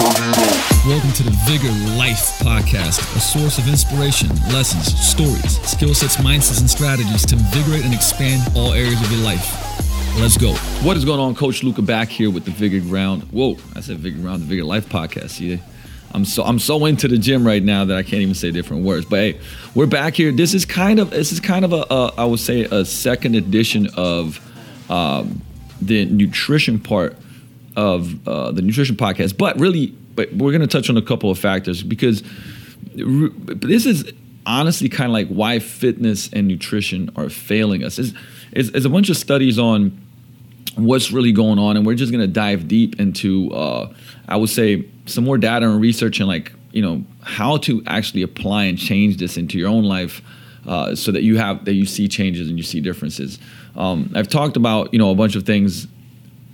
Welcome to the Vigor Life Podcast, a source of inspiration, lessons, stories, skill sets, mindsets, and strategies to invigorate and expand all areas of your life. Let's go. What is going on, Coach Luca? Back here with the Vigor Ground. Whoa, I said Vigor Ground, the Vigor Life Podcast. Yeah, I'm so I'm so into the gym right now that I can't even say different words. But hey, we're back here. This is kind of this is kind of a, a I would say a second edition of um, the nutrition part of uh, the nutrition podcast. But really, but we're going to touch on a couple of factors because this is honestly kind of like why fitness and nutrition are failing us. Is is a bunch of studies on what's really going on, and we're just going to dive deep into uh, I would say some more data and research and like you know how to actually apply and change this into your own life. Uh, so that you have that you see changes and you see differences. Um, I've talked about you know a bunch of things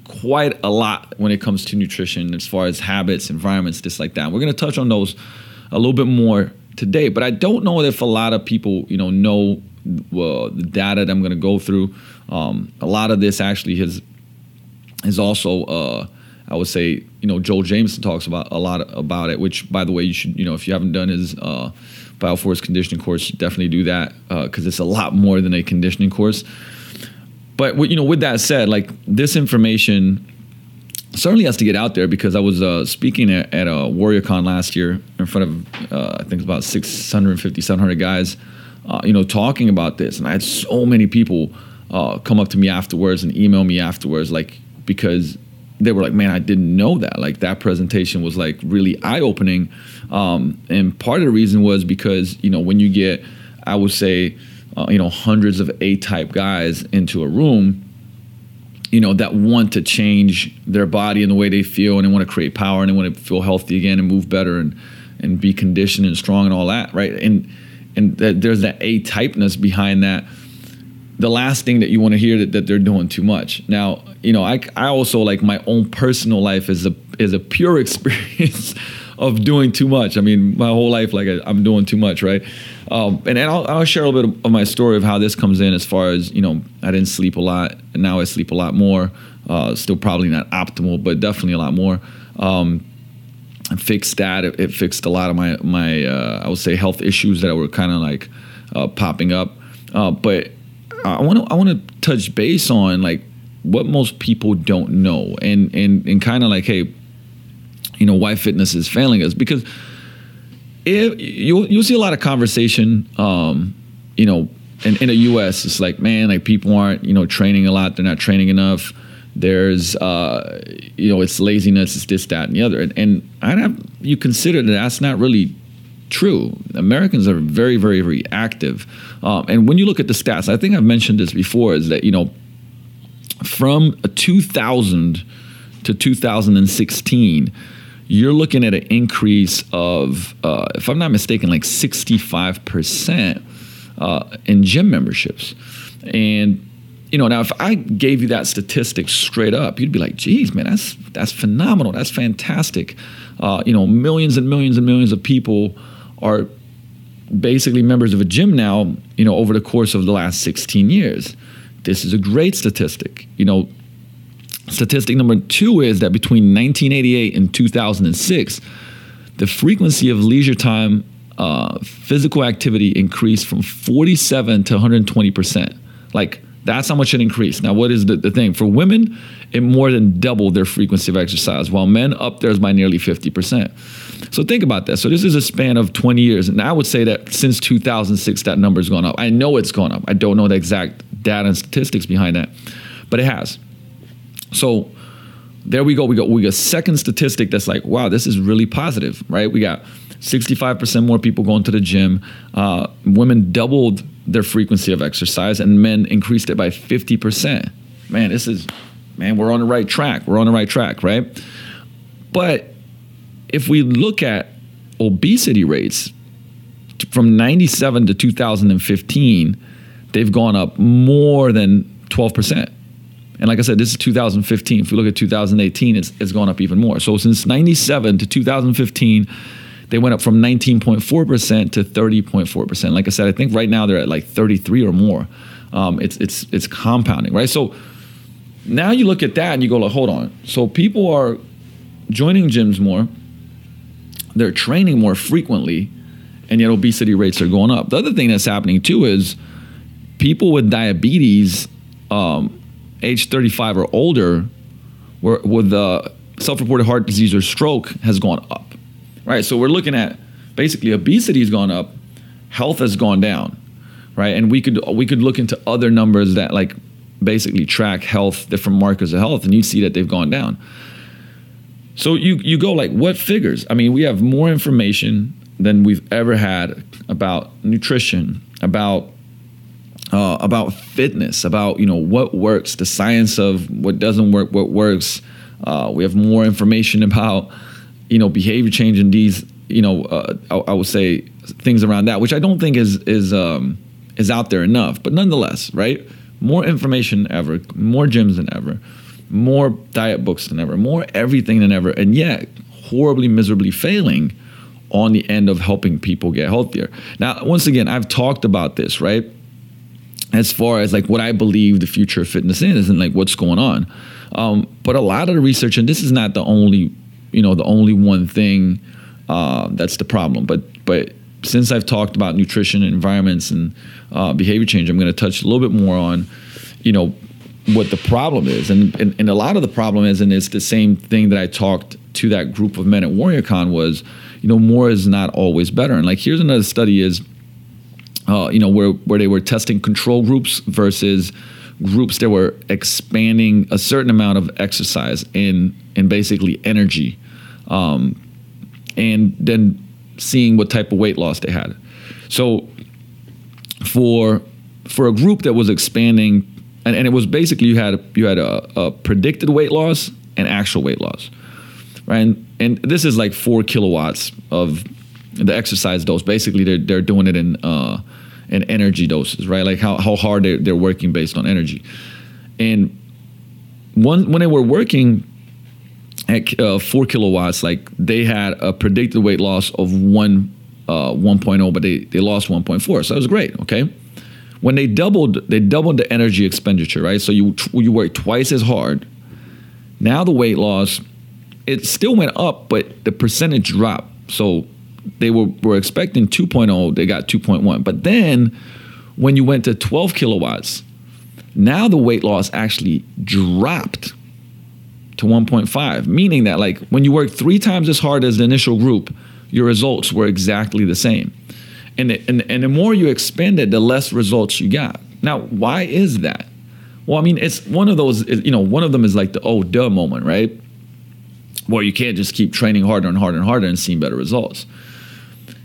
quite a lot when it comes to nutrition as far as habits, environments, just like that. We're going to touch on those a little bit more today, but I don't know if a lot of people, you know, know uh, the data that I'm going to go through. Um, a lot of this actually has is also, uh, I would say, you know, Joel Jamieson talks about a lot about it. Which, by the way, you should, you know, if you haven't done his uh, Bioforce conditioning course, definitely do that because uh, it's a lot more than a conditioning course. But you know, with that said, like this information certainly has to get out there because I was uh, speaking at, at a WarriorCon last year in front of uh, I think about 650, 700 guys, uh, you know, talking about this, and I had so many people uh, come up to me afterwards and email me afterwards, like because they were like, "Man, I didn't know that." Like that presentation was like really eye opening, um, and part of the reason was because you know when you get, I would say uh, you know hundreds of A-type guys into a room you know that want to change their body and the way they feel and they want to create power and they want to feel healthy again and move better and and be conditioned and strong and all that right and and that there's that A typeness behind that the last thing that you want to hear that, that they're doing too much now you know I, I also like my own personal life is a is a pure experience of doing too much. I mean, my whole life, like I, am doing too much, right? Um, and, and I'll, I'll, share a little bit of my story of how this comes in as far as, you know, I didn't sleep a lot and now I sleep a lot more. Uh, still probably not optimal, but definitely a lot more. Um, fixed that. It, it, fixed a lot of my, my uh, I would say, health issues that were kind of like uh, popping up. Uh, but I want to I want to touch base on like what most people don't know and and and kind of like hey you know why fitness is failing us because if you'll you'll see a lot of conversation um, you know in, in the US it's like man like people aren't you know training a lot. They're not training enough. There's uh, you know it's laziness it's this that and the other. And, and I have you consider that that's not really true. Americans are very very very active. Um, and when you look at the stats I think I've mentioned this before is that you know from 2000 to 2016 you're looking at an increase of, uh, if I'm not mistaken, like 65% uh, in gym memberships. And you know, now if I gave you that statistic straight up, you'd be like, "Geez, man, that's that's phenomenal. That's fantastic." Uh, you know, millions and millions and millions of people are basically members of a gym now. You know, over the course of the last 16 years, this is a great statistic. You know, Statistic number two is that between 1988 and 2006, the frequency of leisure time uh, physical activity increased from 47 to 120 percent. Like that's how much it increased. Now, what is the, the thing? For women, it more than doubled their frequency of exercise, while men up theirs by nearly 50 percent. So think about that. So this is a span of 20 years, and I would say that since 2006, that number's gone up. I know it's gone up. I don't know the exact data and statistics behind that, but it has. So there we go. We got we got second statistic that's like, wow, this is really positive, right? We got 65% more people going to the gym. Uh, women doubled their frequency of exercise, and men increased it by 50%. Man, this is man, we're on the right track. We're on the right track, right? But if we look at obesity rates from 97 to 2015, they've gone up more than 12%. And like I said, this is 2015. If we look at 2018, it's, it's gone up even more. So since 97 to 2015, they went up from 19.4% to 30.4%. Like I said, I think right now they're at like 33 or more. Um, it's, it's, it's compounding, right? So now you look at that and you go, like, hold on. So people are joining gyms more. they're training more frequently, and yet obesity rates are going up. The other thing that's happening too is people with diabetes, um, age 35 or older, were, with uh, self-reported heart disease or stroke has gone up, right? So we're looking at basically obesity has gone up, health has gone down, right? And we could we could look into other numbers that like basically track health, different markers of health, and you see that they've gone down. So you you go like what figures? I mean, we have more information than we've ever had about nutrition, about uh, about fitness, about you know what works, the science of what doesn't work, what works. Uh, we have more information about you know behavior change and these you know uh, I, I, would say things around that, which I don't think is is um, is out there enough. But nonetheless, right? More information than ever, more gyms than ever more diet books than ever, more everything than ever, and yet horribly, miserably failing on the end of helping people get healthier. Now, once again, I've talked about this, right? As far as like what I believe the future of fitness is and like what's going on. Um, but a lot of the research, and this is not the only, you know, the only one thing uh, that's the problem. But but since I've talked about nutrition, and environments, and uh, behavior change, I'm going to touch a little bit more on, you know, what the problem is. And, and, and a lot of the problem is, and it's the same thing that I talked to that group of men at WarriorCon was, you know, more is not always better. And like, here's another study is, uh, you know, where, where they were testing control groups versus groups that were expanding a certain amount of exercise in, in basically energy. Um, and then seeing what type of weight loss they had. So for, for a group that was expanding and, and it was basically you had you had a, a predicted weight loss and actual weight loss, right? And, and this is like four kilowatts of the exercise dose. Basically, they're they're doing it in uh, in energy doses, right? Like how how hard they're, they're working based on energy. And one when they were working at uh, four kilowatts, like they had a predicted weight loss of one uh, 1.0, but they they lost 1.4, so that was great. Okay when they doubled they doubled the energy expenditure right so you you work twice as hard now the weight loss it still went up but the percentage dropped so they were, were expecting 2.0 they got 2.1 but then when you went to 12 kilowatts now the weight loss actually dropped to 1.5 meaning that like when you work three times as hard as the initial group your results were exactly the same and, and, and the more you expand it, the less results you got. Now, why is that? Well, I mean, it's one of those, you know, one of them is like the oh, duh moment, right? Where you can't just keep training harder and harder and harder and seeing better results.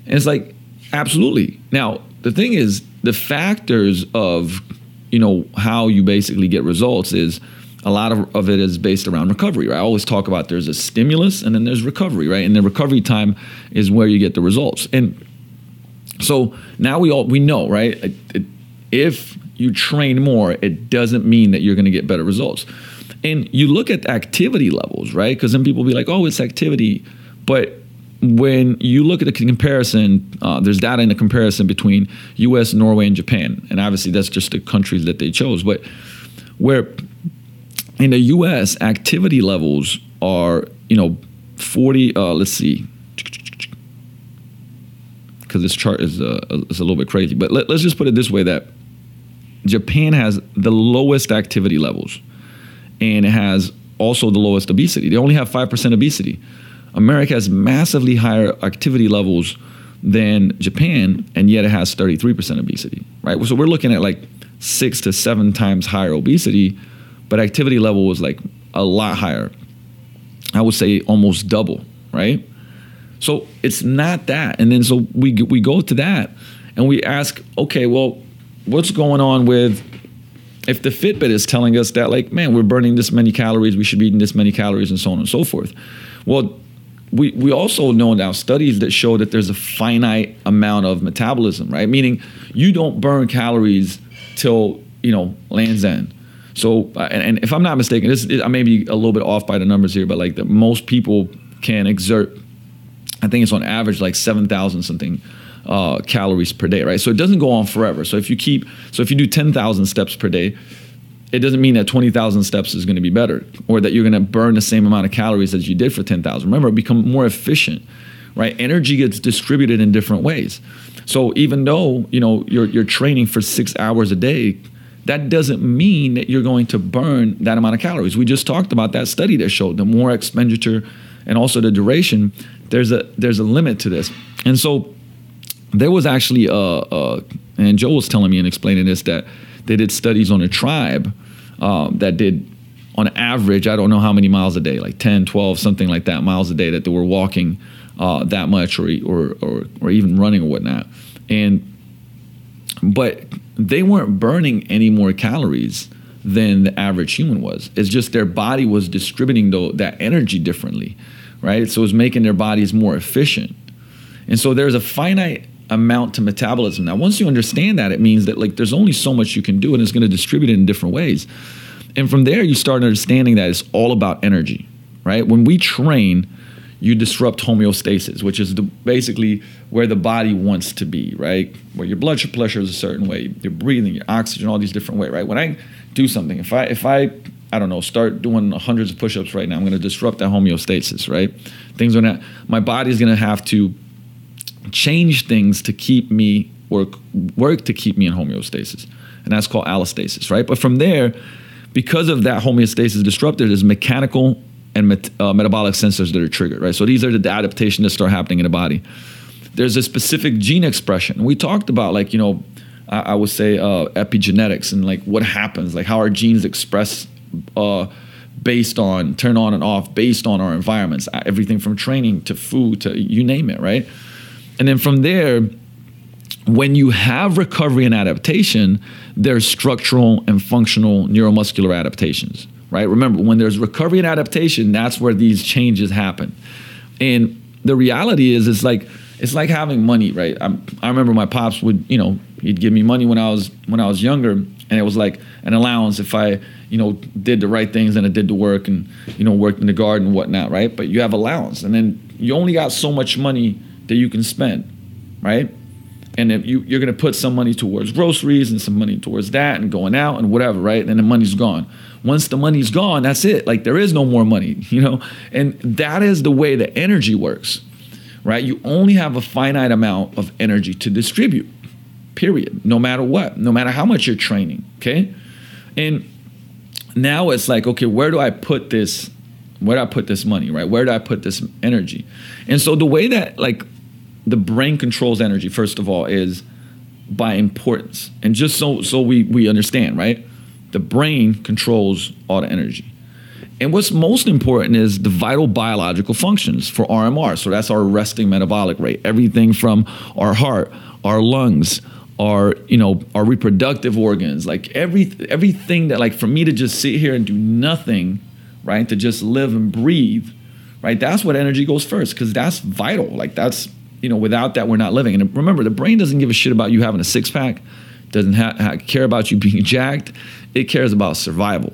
And it's like, absolutely. Now, the thing is, the factors of, you know, how you basically get results is a lot of, of it is based around recovery, right? I always talk about there's a stimulus and then there's recovery, right? And the recovery time is where you get the results. And so now we all we know, right? If you train more, it doesn't mean that you're going to get better results. And you look at activity levels, right? Because then people be like, "Oh, it's activity," but when you look at the comparison, uh, there's data in the comparison between U.S., Norway, and Japan, and obviously that's just the countries that they chose. But where in the U.S., activity levels are, you know, 40. Uh, let's see, because this chart is, uh, is a little bit crazy. But let, let's just put it this way: that Japan has the lowest activity levels, and it has also the lowest obesity. They only have five percent obesity. America has massively higher activity levels than Japan, and yet it has 33% obesity, right? So we're looking at like six to seven times higher obesity, but activity level was like a lot higher. I would say almost double, right? So it's not that. And then so we we go to that and we ask, okay, well, what's going on with if the Fitbit is telling us that like, man, we're burning this many calories, we should be eating this many calories and so on and so forth. Well, we, we also know now studies that show that there's a finite amount of metabolism, right? Meaning you don't burn calories till, you know, land's end. So, uh, and, and, if I'm not mistaken, this I may be a little bit off by the numbers here, but like the most people can exert I think it's on average like 7,000 something uh, calories per day, right? So it doesn't go on forever. So if you keep, so if you do 10,000 steps per day, it doesn't mean that 20,000 steps is going to be better or that you're going to burn the same amount of calories as you did for 10,000. Remember, become more efficient, right? Energy gets distributed in different ways. So even though you know you're you're training for six hours a day, that doesn't mean that you're going to burn that amount of calories. We just talked about that study that showed the more expenditure and also the duration. There's a there's a limit to this, and so there was actually a, a and Joe was telling me and explaining this that they did studies on a tribe um, that did on average i don't know how many miles a day like 10 12 something like that miles a day that they were walking uh, that much or, or, or, or even running or whatnot. And but they weren't burning any more calories than the average human was. It's just their body was distributing the, that energy differently right? So it was making their bodies more efficient. And so there's a finite amount to metabolism now once you understand that it means that like there's only so much you can do and it's going to distribute it in different ways and from there, you start understanding that it's all about energy, right? When we train, you disrupt homeostasis, which is the, basically where the body wants to be, right? Where your blood pressure is a certain way, your breathing, your oxygen, all these different ways, right? When I do something, if I if I I don't know, start doing hundreds of push-ups right now, I'm going to disrupt that homeostasis, right? Things are not. My body's going to have to change things to keep me work work to keep me in homeostasis, and that's called allostasis, right? But from there because of that homeostasis disrupted, there's mechanical and met, uh, metabolic sensors that are triggered, right? So these are the adaptations that start happening in the body. There's a specific gene expression. We talked about like, you know, I, I would say uh, epigenetics and like what happens, like how our genes express uh, based on, turn on and off based on our environments, everything from training to food to you name it, right? And then from there, when you have recovery and adaptation, there's structural and functional neuromuscular adaptations, right? Remember, when there's recovery and adaptation, that's where these changes happen. And the reality is, it's like it's like having money, right? I'm, I remember my pops would, you know, he'd give me money when I was when I was younger, and it was like an allowance if I, you know, did the right things and I did the work and you know worked in the garden and whatnot, right? But you have allowance, and then you only got so much money that you can spend, right? and if you, you're to put some money towards groceries and some money towards that and going out and whatever right? And the money's gone. Once the money's gone that's it. Like there is no more money you know? And that is the way the energy works right? You only have a finite amount of energy to distribute period. No matter what no matter how much you're training okay? And now it's like okay where do i put this where do i put this money right? Where do i put this energy? And so the way that like the brain controls energy first of all is by importance and just so so we we understand right the brain controls all the energy and what's most important is the vital biological functions for RMR. So that's our resting metabolic rate. Everything from our heart, our lungs, our you know our reproductive organs, like every everything that like for me to just sit here and do nothing, right? To just live and breathe, right? That's what energy goes first because that's vital. Like that's you know, without that, we're not living. And remember, the brain doesn't give a shit about you having a six pack, doesn't ha- ha- care about you being jacked. It cares about survival,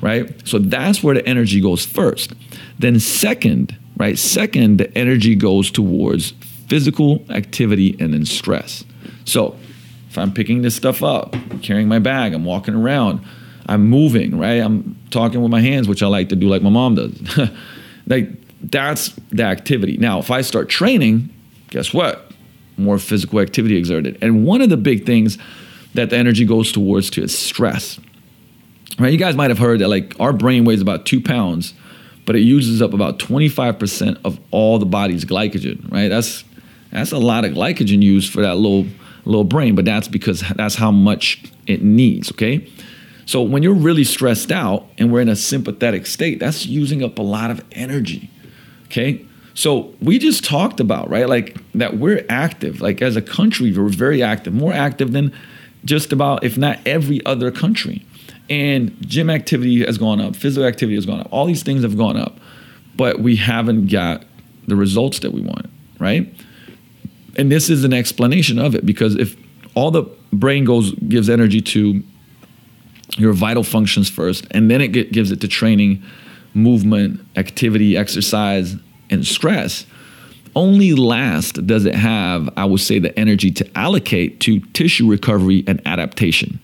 right? So that's where the energy goes first. Then, second, right? Second, the energy goes towards physical activity and then stress. So, if I'm picking this stuff up, carrying my bag, I'm walking around, I'm moving, right? I'm talking with my hands, which I like to do like my mom does. like that's the activity. Now, if I start training, guess what? More physical activity exerted. And one of the big things that the energy goes towards to is stress. Right? You guys might have heard that like our brain weighs about two pounds, but it uses up about 25% of all the body's glycogen, right? That's that's a lot of glycogen used for that little little brain, but that's because that's how much it needs, okay? So when you're really stressed out and we're in a sympathetic state, that's using up a lot of energy. Okay? So we just talked about, right? Like that we're active. Like as a country, we're very active, more active than just about, if not every other country. And gym activity has gone up, physical activity has gone up, all these things have gone up, but we haven't got the results that we want, right? And this is an explanation of it because if all the brain goes gives energy to your vital functions first, and then it gives it to training, movement, activity, exercise, and stress, only last does it have, I would say, the energy to allocate to tissue recovery and adaptation,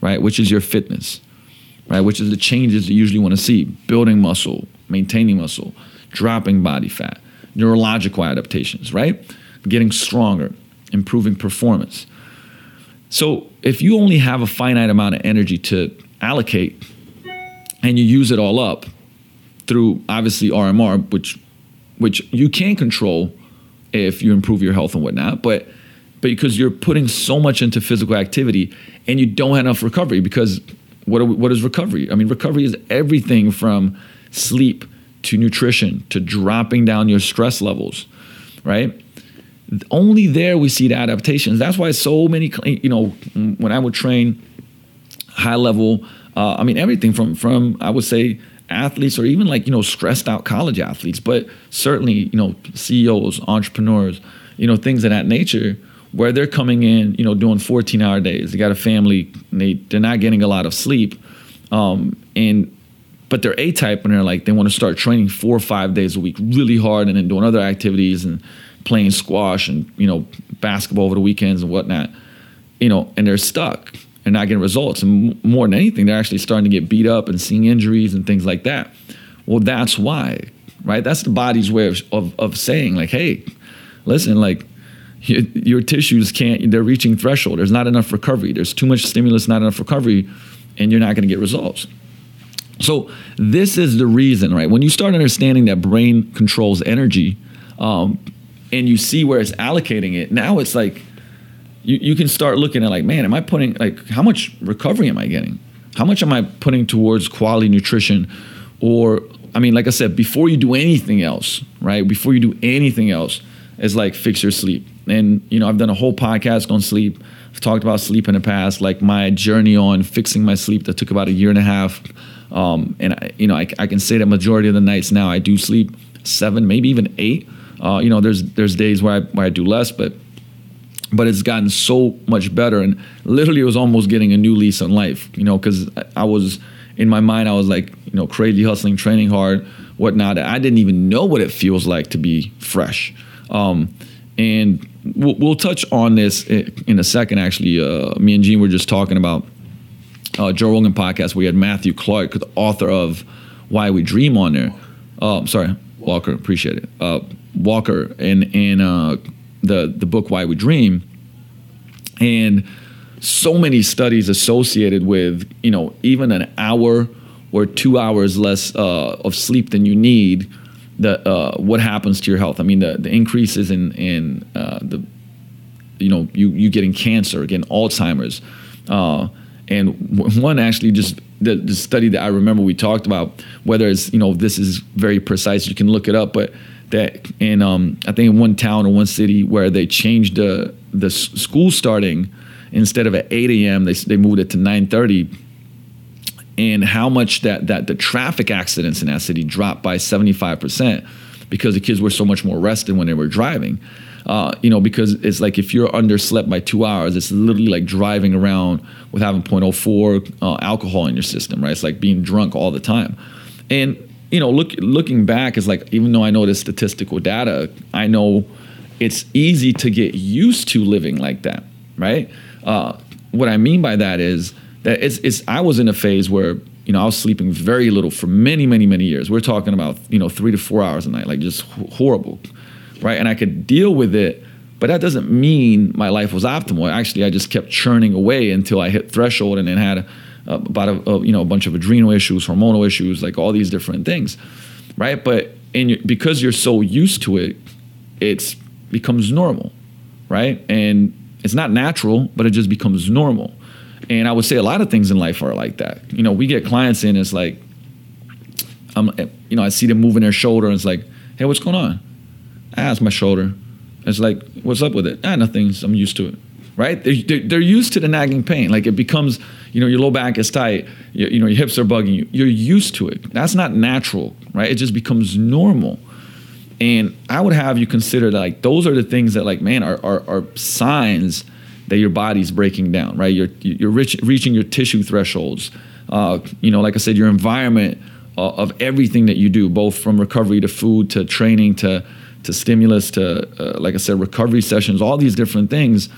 right? Which is your fitness, right? Which is the changes you usually want to see building muscle, maintaining muscle, dropping body fat, neurological adaptations, right? Getting stronger, improving performance. So if you only have a finite amount of energy to allocate and you use it all up through obviously RMR, which which you can control if you improve your health and whatnot, but but because you're putting so much into physical activity and you don't have enough recovery because what we, what is recovery? I mean, recovery is everything from sleep to nutrition to dropping down your stress levels, right? Only there we see the adaptations. That's why so many, you know, when I would train high level, uh, I mean, everything from from I would say athletes or even like you know stressed out college athletes, but certainly you know CEOs, entrepreneurs, you know things of that nature where they're coming in, you know, doing 14 hour days. They got a family, they they're not getting a lot of sleep, um, and but they're A type and they're like they want to start training four or five days a week, really hard, and then doing other activities and playing squash and you know basketball over the weekends and whatnot, you know, and they're stuck and not getting results. And more than anything, they're actually starting to get beat up and seeing injuries and things like that. Well, that's why, right? That's the body's way of, of, of saying, like, hey, listen, like, your, your tissues can't, they're reaching threshold. There's not enough recovery. There's too much stimulus, not enough recovery, and you're not going to get results. So, this is the reason, right? When you start understanding that brain controls energy um, and you see where it's allocating it, now it's like, you, you can start looking at like, man, am I putting like how much recovery am I getting? How much am I putting towards quality nutrition? Or I mean, like I said, before you do anything else, right? Before you do anything else, is like fix your sleep. And you know, I've done a whole podcast on sleep. I've talked about sleep in the past, like my journey on fixing my sleep that took about a year and a half. Um, and I, you know, I, I, can say that majority of the nights now I do sleep seven, maybe even eight. Uh, you know, there's there's days where I where I do less, but but it's gotten so much better. And literally it was almost getting a new lease on life you know because i was in my mind i was like you know crazy hustling training hard whatnot. I didn't even know what it feels like to be fresh. Um, and we'll, we'll, touch on this in a second actually. Uh, me and gene were just talking about uh, joe rogan podcast. We had matthew clark the author of why we dream on there uh, sorry walker. Appreciate it. Uh, walker. And and uh, the the book Why We Dream, and so many studies associated with you know even an hour or two hours less uh, of sleep than you need. The uh, what happens to your health? I mean, the, the increases in in uh, the you know you you getting cancer, getting Alzheimer's, uh, and one actually just the, the study that I remember we talked about. Whether it's you know this is very precise, you can look it up, but that in um, I think in one town or one city where they changed the the school starting instead of at 8 a.m. they they moved it to 9:30 and how much that that the traffic accidents in that city dropped by 75% because the kids were so much more rested when they were driving. Uh, you know, because it's like if you're underslept by two hours, it's literally like driving around with having 0.04 uh, alcohol in your system, right? It's like being drunk all the time. And you know, look looking back is like even though I know the statistical data, I know it's easy to get used to living like that, right? Uh, what I mean by that is that it's, it's I was in a phase where you know I was sleeping very little for many many many years. We're talking about you know three to four hours a night, like just horrible, right? And I could deal with it, but that doesn't mean my life was optimal. Actually, I just kept churning away until I hit threshold and then had. A, about a, a, you know a bunch of adrenal issues, hormonal issues, like all these different things, right? But because you're so used to it, it becomes normal, right? And it's not natural, but it just becomes normal. And I would say a lot of things in life are like that. You know, we get clients in, it's like, I'm, you know, I see them moving their shoulder, and it's like, hey, what's going on? I ask my shoulder. It's like, what's up with it? Ah, nothing. I'm used to it right? They're, they're, used to the nagging pain. Like it becomes, you know, your low back is tight, you, you know, your hips are bugging you. You're used to it. That's not natural, right? It just becomes normal. And I would have you consider that, like, those are the things that, like, man, are, are, are signs that your body's breaking down, right? You're, you're rich, reaching your tissue thresholds. Uh, you know, like I said, your environment uh, of everything that you do, both from recovery to food to training to, to stimulus to, uh, like I said, recovery sessions, all these different things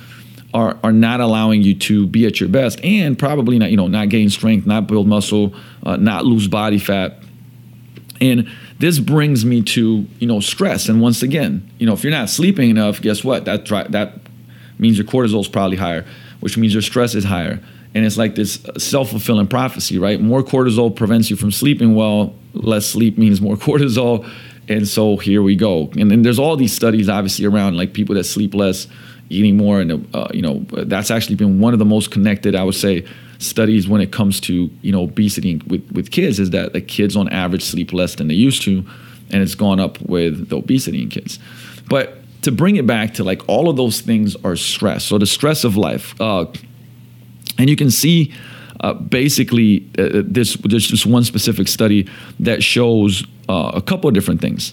are are not allowing you to be at your best and probably not you know not gain strength not build muscle uh, not lose body fat And this brings me to you know stress. And once again, you know if you're not sleeping enough, guess what? That that means your cortisol is probably higher, which means your stress is higher. And it's like this self fulfilling prophecy, right? More cortisol prevents you from sleeping well. Less sleep means more cortisol. And so here we go. And then there's all these studies, obviously, around like people that sleep less, eating more, and uh, you know that's actually been one of the most connected, I would say, studies when it comes to you know obesity with with kids is that the kids on average sleep less than they used to, and it's gone up with the obesity in kids. But to bring it back to like all of those things are stress. So the stress of life, uh, and you can see. Uh, basically, uh, this there's just one specific study that shows uh, a couple of different things.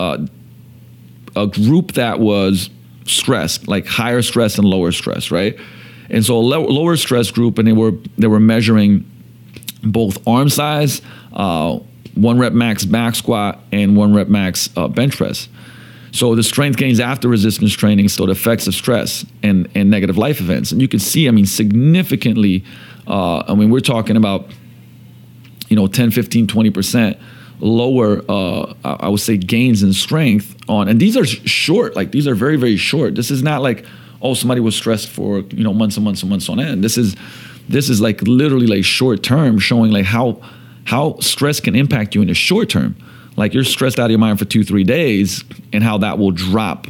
Uh, a group that was stressed, like higher stress and lower stress, right? And so a lower stress group, and they were they were measuring both arm size, uh, one rep max back squat, and one rep max uh, bench press. So the strength gains after resistance training, so the effects of stress and, and negative life events. And you can see, I mean, significantly, uh, I mean, we're talking about, you know, 10, 15, 20% lower, uh, I would say, gains in strength on, and these are short, like these are very, very short. This is not like, oh, somebody was stressed for, you know, months and months and months on end. This is, this is like literally like short term showing like how, how stress can impact you in the short term. Like you're stressed out of your mind for two, three days and how that will drop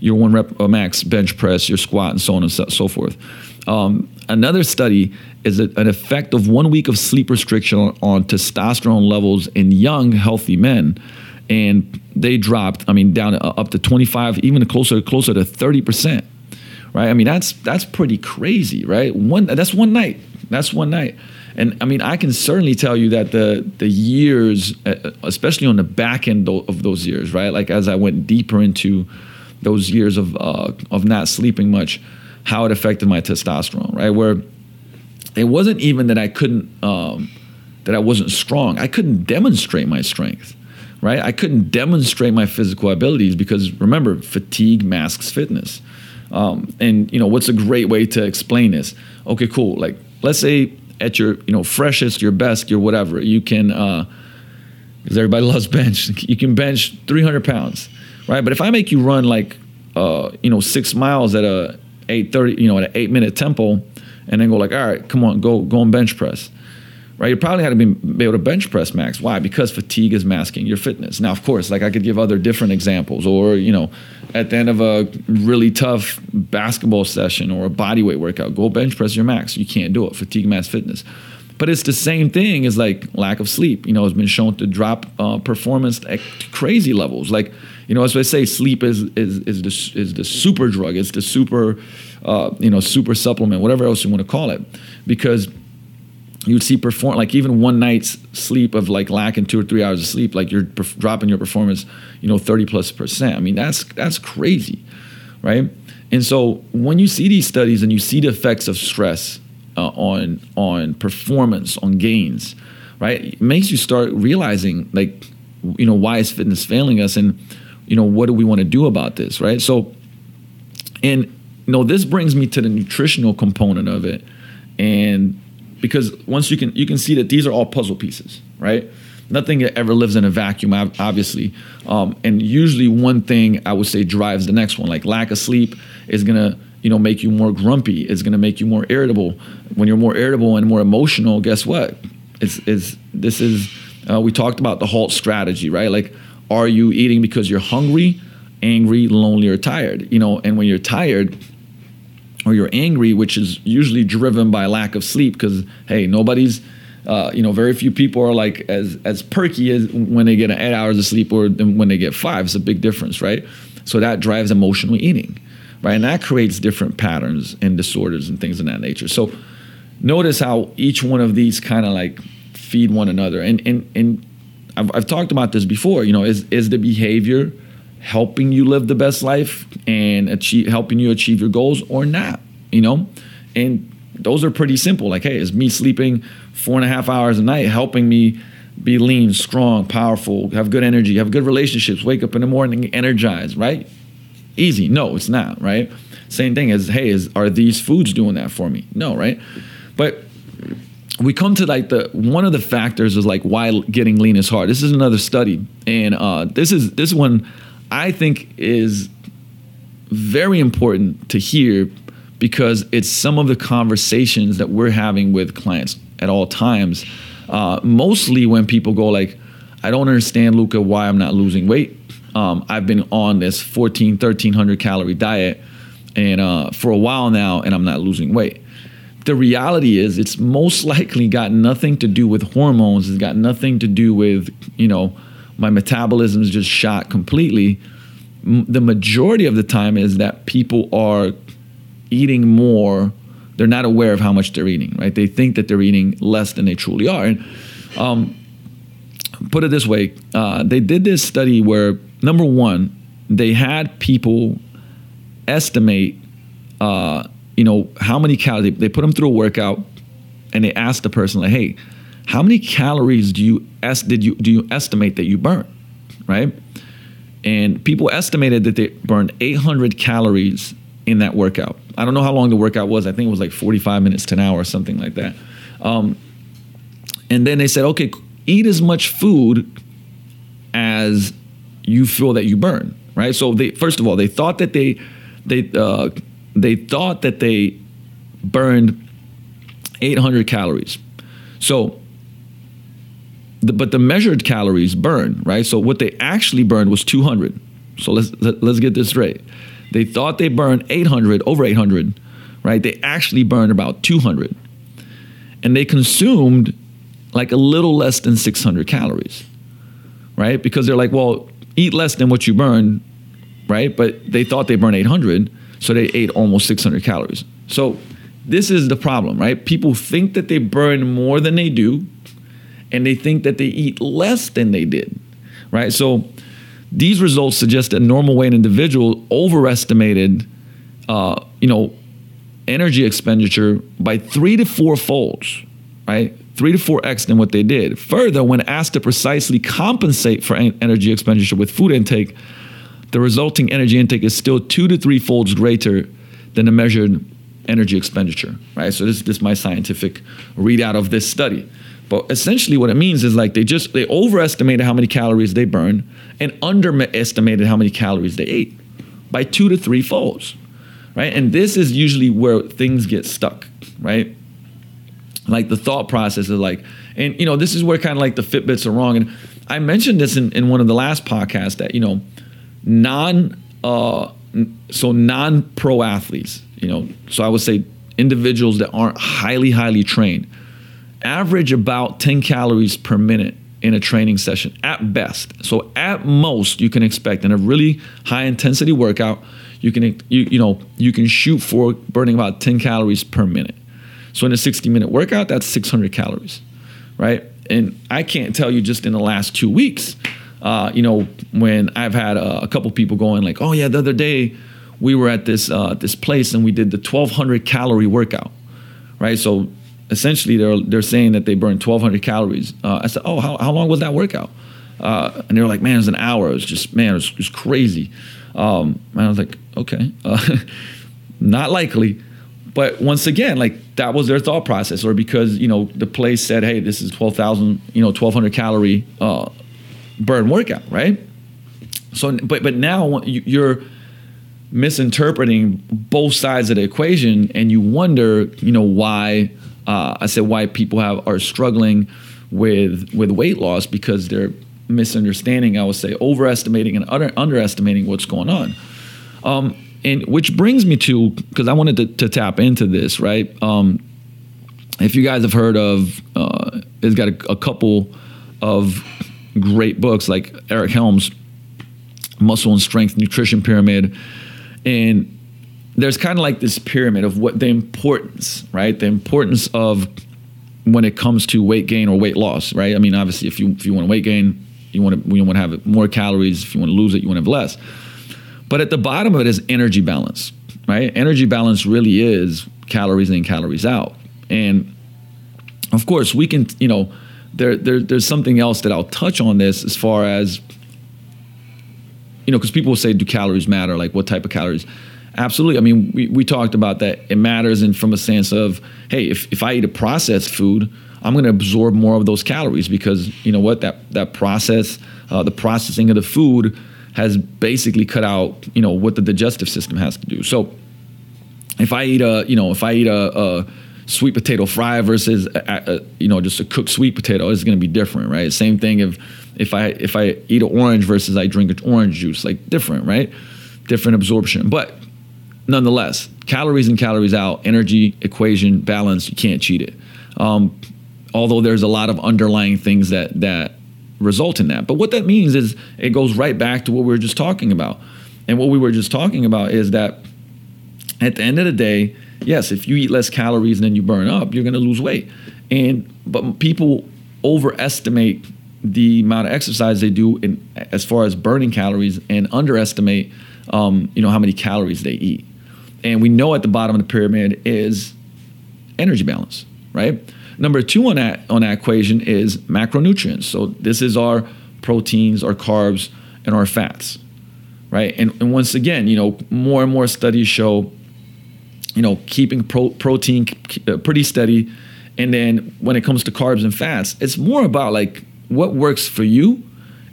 your one rep uh, max bench press, your squat, and so on and so, so forth. Um, another study is an effect of one week of sleep restriction on, on testosterone levels in young, healthy men. And they dropped, I mean, down up to 25, even closer closer to 30%. Right? I mean, that's that's pretty crazy, right? One that's one night. That's one night. And I mean, I can certainly tell you that the the years, uh, especially on the back end of those years, right? Like as I went deeper into those years of uh, of not sleeping much, how it affected my testosterone, right? Where it wasn't even that I couldn't, um, that I wasn't strong. I couldn't demonstrate my strength, right? I couldn't demonstrate my physical abilities because remember, fatigue masks fitness. Um, and you know, what's a great way to explain this? Okay, cool. Like, let's say at your, you know, freshest, your best, your whatever, you can, because uh, everybody loves bench. You can bench 300 pounds, right? But if I make you run like, uh, you know, six miles at a 8:30, you know, at an eight minute tempo, and then go like, all right, come on, go go on bench press. Right, you probably had to be, be able to bench press max. Why? Because fatigue is masking your fitness. Now, of course, like I could give other different examples, or you know, at the end of a really tough basketball session or a bodyweight workout, go bench press your max. You can't do it. Fatigue masks fitness. But it's the same thing as like lack of sleep. You know, it's been shown to drop uh, performance at crazy levels. Like you know, as I say, sleep is is is the is the super drug. It's the super, uh, you know, super supplement, whatever else you want to call it, because you'd see perform like even one night's sleep of like lacking two or three hours of sleep, like you're perf- dropping your performance, you know, thirty plus percent. I mean, that's that's crazy, right? And so when you see these studies and you see the effects of stress uh, on on performance, on gains, right, it makes you start realizing like, you know, why is fitness failing us and you know, what do we want to do about this, right? So, and you know, this brings me to the nutritional component of it, and because once you can you can see that these are all puzzle pieces, right? Nothing ever lives in a vacuum, obviously, um, and usually one thing I would say drives the next one. Like lack of sleep is gonna you know make you more grumpy. It's gonna make you more irritable. When you're more irritable and more emotional, guess what? It's is this is uh, we talked about the halt strategy, right? Like are you eating because you're hungry, angry, lonely, or tired? You know, and when you're tired or you're angry, which is usually driven by lack of sleep, because hey, nobody's uh, you know, very few people are like as as perky as when they get eight hours of sleep or when they get five. It's a big difference, right? So that drives emotional eating, right? And that creates different patterns and disorders and things of that nature. So notice how each one of these kind of like feed one another. And and and I've, I've talked about this before. You know, is is the behavior helping you live the best life and achieve helping you achieve your goals or not? You know, and those are pretty simple. Like, hey, is me sleeping four and a half hours a night helping me be lean, strong, powerful, have good energy, have good relationships, wake up in the morning energized, right? Easy. No, it's not, right? Same thing as, hey, is are these foods doing that for me? No, right? But we come to like the one of the factors is like why getting lean is hard. This is another study, and uh, this is this one I think is very important to hear because it's some of the conversations that we're having with clients at all times. Uh, mostly when people go like, I don't understand, Luca, why I'm not losing weight. Um, I've been on this 14, 1300 calorie diet and uh, for a while now, and I'm not losing weight. The reality is, it's most likely got nothing to do with hormones. It's got nothing to do with, you know, my metabolism is just shot completely. M- the majority of the time is that people are eating more. They're not aware of how much they're eating, right? They think that they're eating less than they truly are. And um, put it this way uh, they did this study where, number one, they had people estimate, uh, you know, how many calories. They, put them through a workout and they asked the person, like, hey, how many calories do you es- did you do you estimate that you burn, right? And people estimated that they burned 800 calories in that workout. I don't know how long the workout was. I think it was like 45 minutes to an hour or something like that. Um, and then they said, okay, eat as much food as you feel that you burn, right? So they first of all, they thought that they they uh, they thought that they burned 800 calories. So, the, but the measured calories burned, right? So what they actually burned was 200. So let's let, let's get this straight. They thought they burned 800, over 800, right? They actually burned about 200. And they consumed like a little less than 600 calories, right? Because they're like, well, eat less than what you burn, right? But they thought they burned 800, so they ate almost 600 calories. So this is the problem, right? People think that they burn more than they do, and they think that they eat less than they did, right? So these results suggest that normal weight individual overestimated, uh, you know, energy expenditure by three to four folds, right? Three to four x than what they did. Further, when asked to precisely compensate for energy expenditure with food intake, the resulting energy intake is still two to three folds greater than the measured energy expenditure, right? So this, this is my scientific readout of this study. But essentially what it means is like they just they overestimated how many calories they burn and underestimated how many calories they ate by two to three folds. Right? And this is usually where things get stuck, right? Like the thought process is like, and you know, this is where kind of like the Fitbits are wrong. And I mentioned this in, in one of the last podcasts that, you know, non uh so non pro athletes, you know, so I would say individuals that aren't highly, highly trained average about 10 calories per minute in a training session at best. So at most you can expect in a really high intensity workout, you can you you know, you can shoot for burning about 10 calories per minute. So in a 60 minute workout, that's 600 calories, right? And I can't tell you just in the last 2 weeks uh, you know, when I've had a, a couple people going like, "Oh yeah, the other day we were at this uh, this place and we did the 1200 calorie workout." Right? So essentially they're they're saying that they burned 1,200 calories. Uh, I said, oh, how, how long was that workout? Uh, and they were like, man, it was an hour. It was just man, it was, it was crazy. Um, and I was like, okay, uh, not likely. But once again, like that was their thought process, or because you know the place said, hey, this is 12,000, you know, 1,200 calorie uh, burn workout, right? So, but but now you're misinterpreting both sides of the equation, and you wonder, you know, why uh, I said why people have are struggling with with weight loss because they're misunderstanding. I would say overestimating and under, underestimating what's going on. Um, and which brings me to because I wanted to, to, tap into this right. Um, if you guys have heard of, uh, it's got a, a couple of great books like Eric Helms, Muscle and Strength Nutrition Pyramid, and there's kind of like this pyramid of what the importance, right? The importance of when it comes to weight gain or weight loss, right? I mean, obviously, if you if you want to weight gain, you want to you want to have more calories. If you want to lose it, you want to have less. But at the bottom of it is energy balance, right? Energy balance really is calories in, calories out, and of course, we can, you know, there, there there's something else that I'll touch on this as far as you know, because people will say, do calories matter? Like, what type of calories? absolutely. I mean, we, we talked about that. It matters, and from a sense of, hey, if, if I eat a processed food, I'm going to absorb more of those calories because you know what that that process, uh, the processing of the food has basically cut out you know what the digestive system has to do. So if I eat a you know if I eat a, a sweet potato fry versus a, a, you know just a cooked sweet potato, is going to be different, right? Same thing if if I if I eat an orange versus I drink an orange juice, like different, right? Different absorption, but nonetheless, calories in calories out, energy equation balance, you can't cheat it. Um, although there's a lot of underlying things that that result in that. But what that means is it goes right back to what we were just talking about. And what we were just talking about is that at the end of the day, yes, if you eat less calories than you burn up, you're going to lose weight. And but people overestimate the amount of exercise they do in as far as burning calories and underestimate um, you know how many calories they eat. And we know at the bottom of the pyramid is energy balance, right? Number two on that on that equation is macronutrients. So this is our proteins, our carbs, and our fats, right? And, and once again, you know, more and more studies show, you know, keeping pro- protein uh, pretty steady, and then when it comes to carbs and fats, it's more about like what works for you,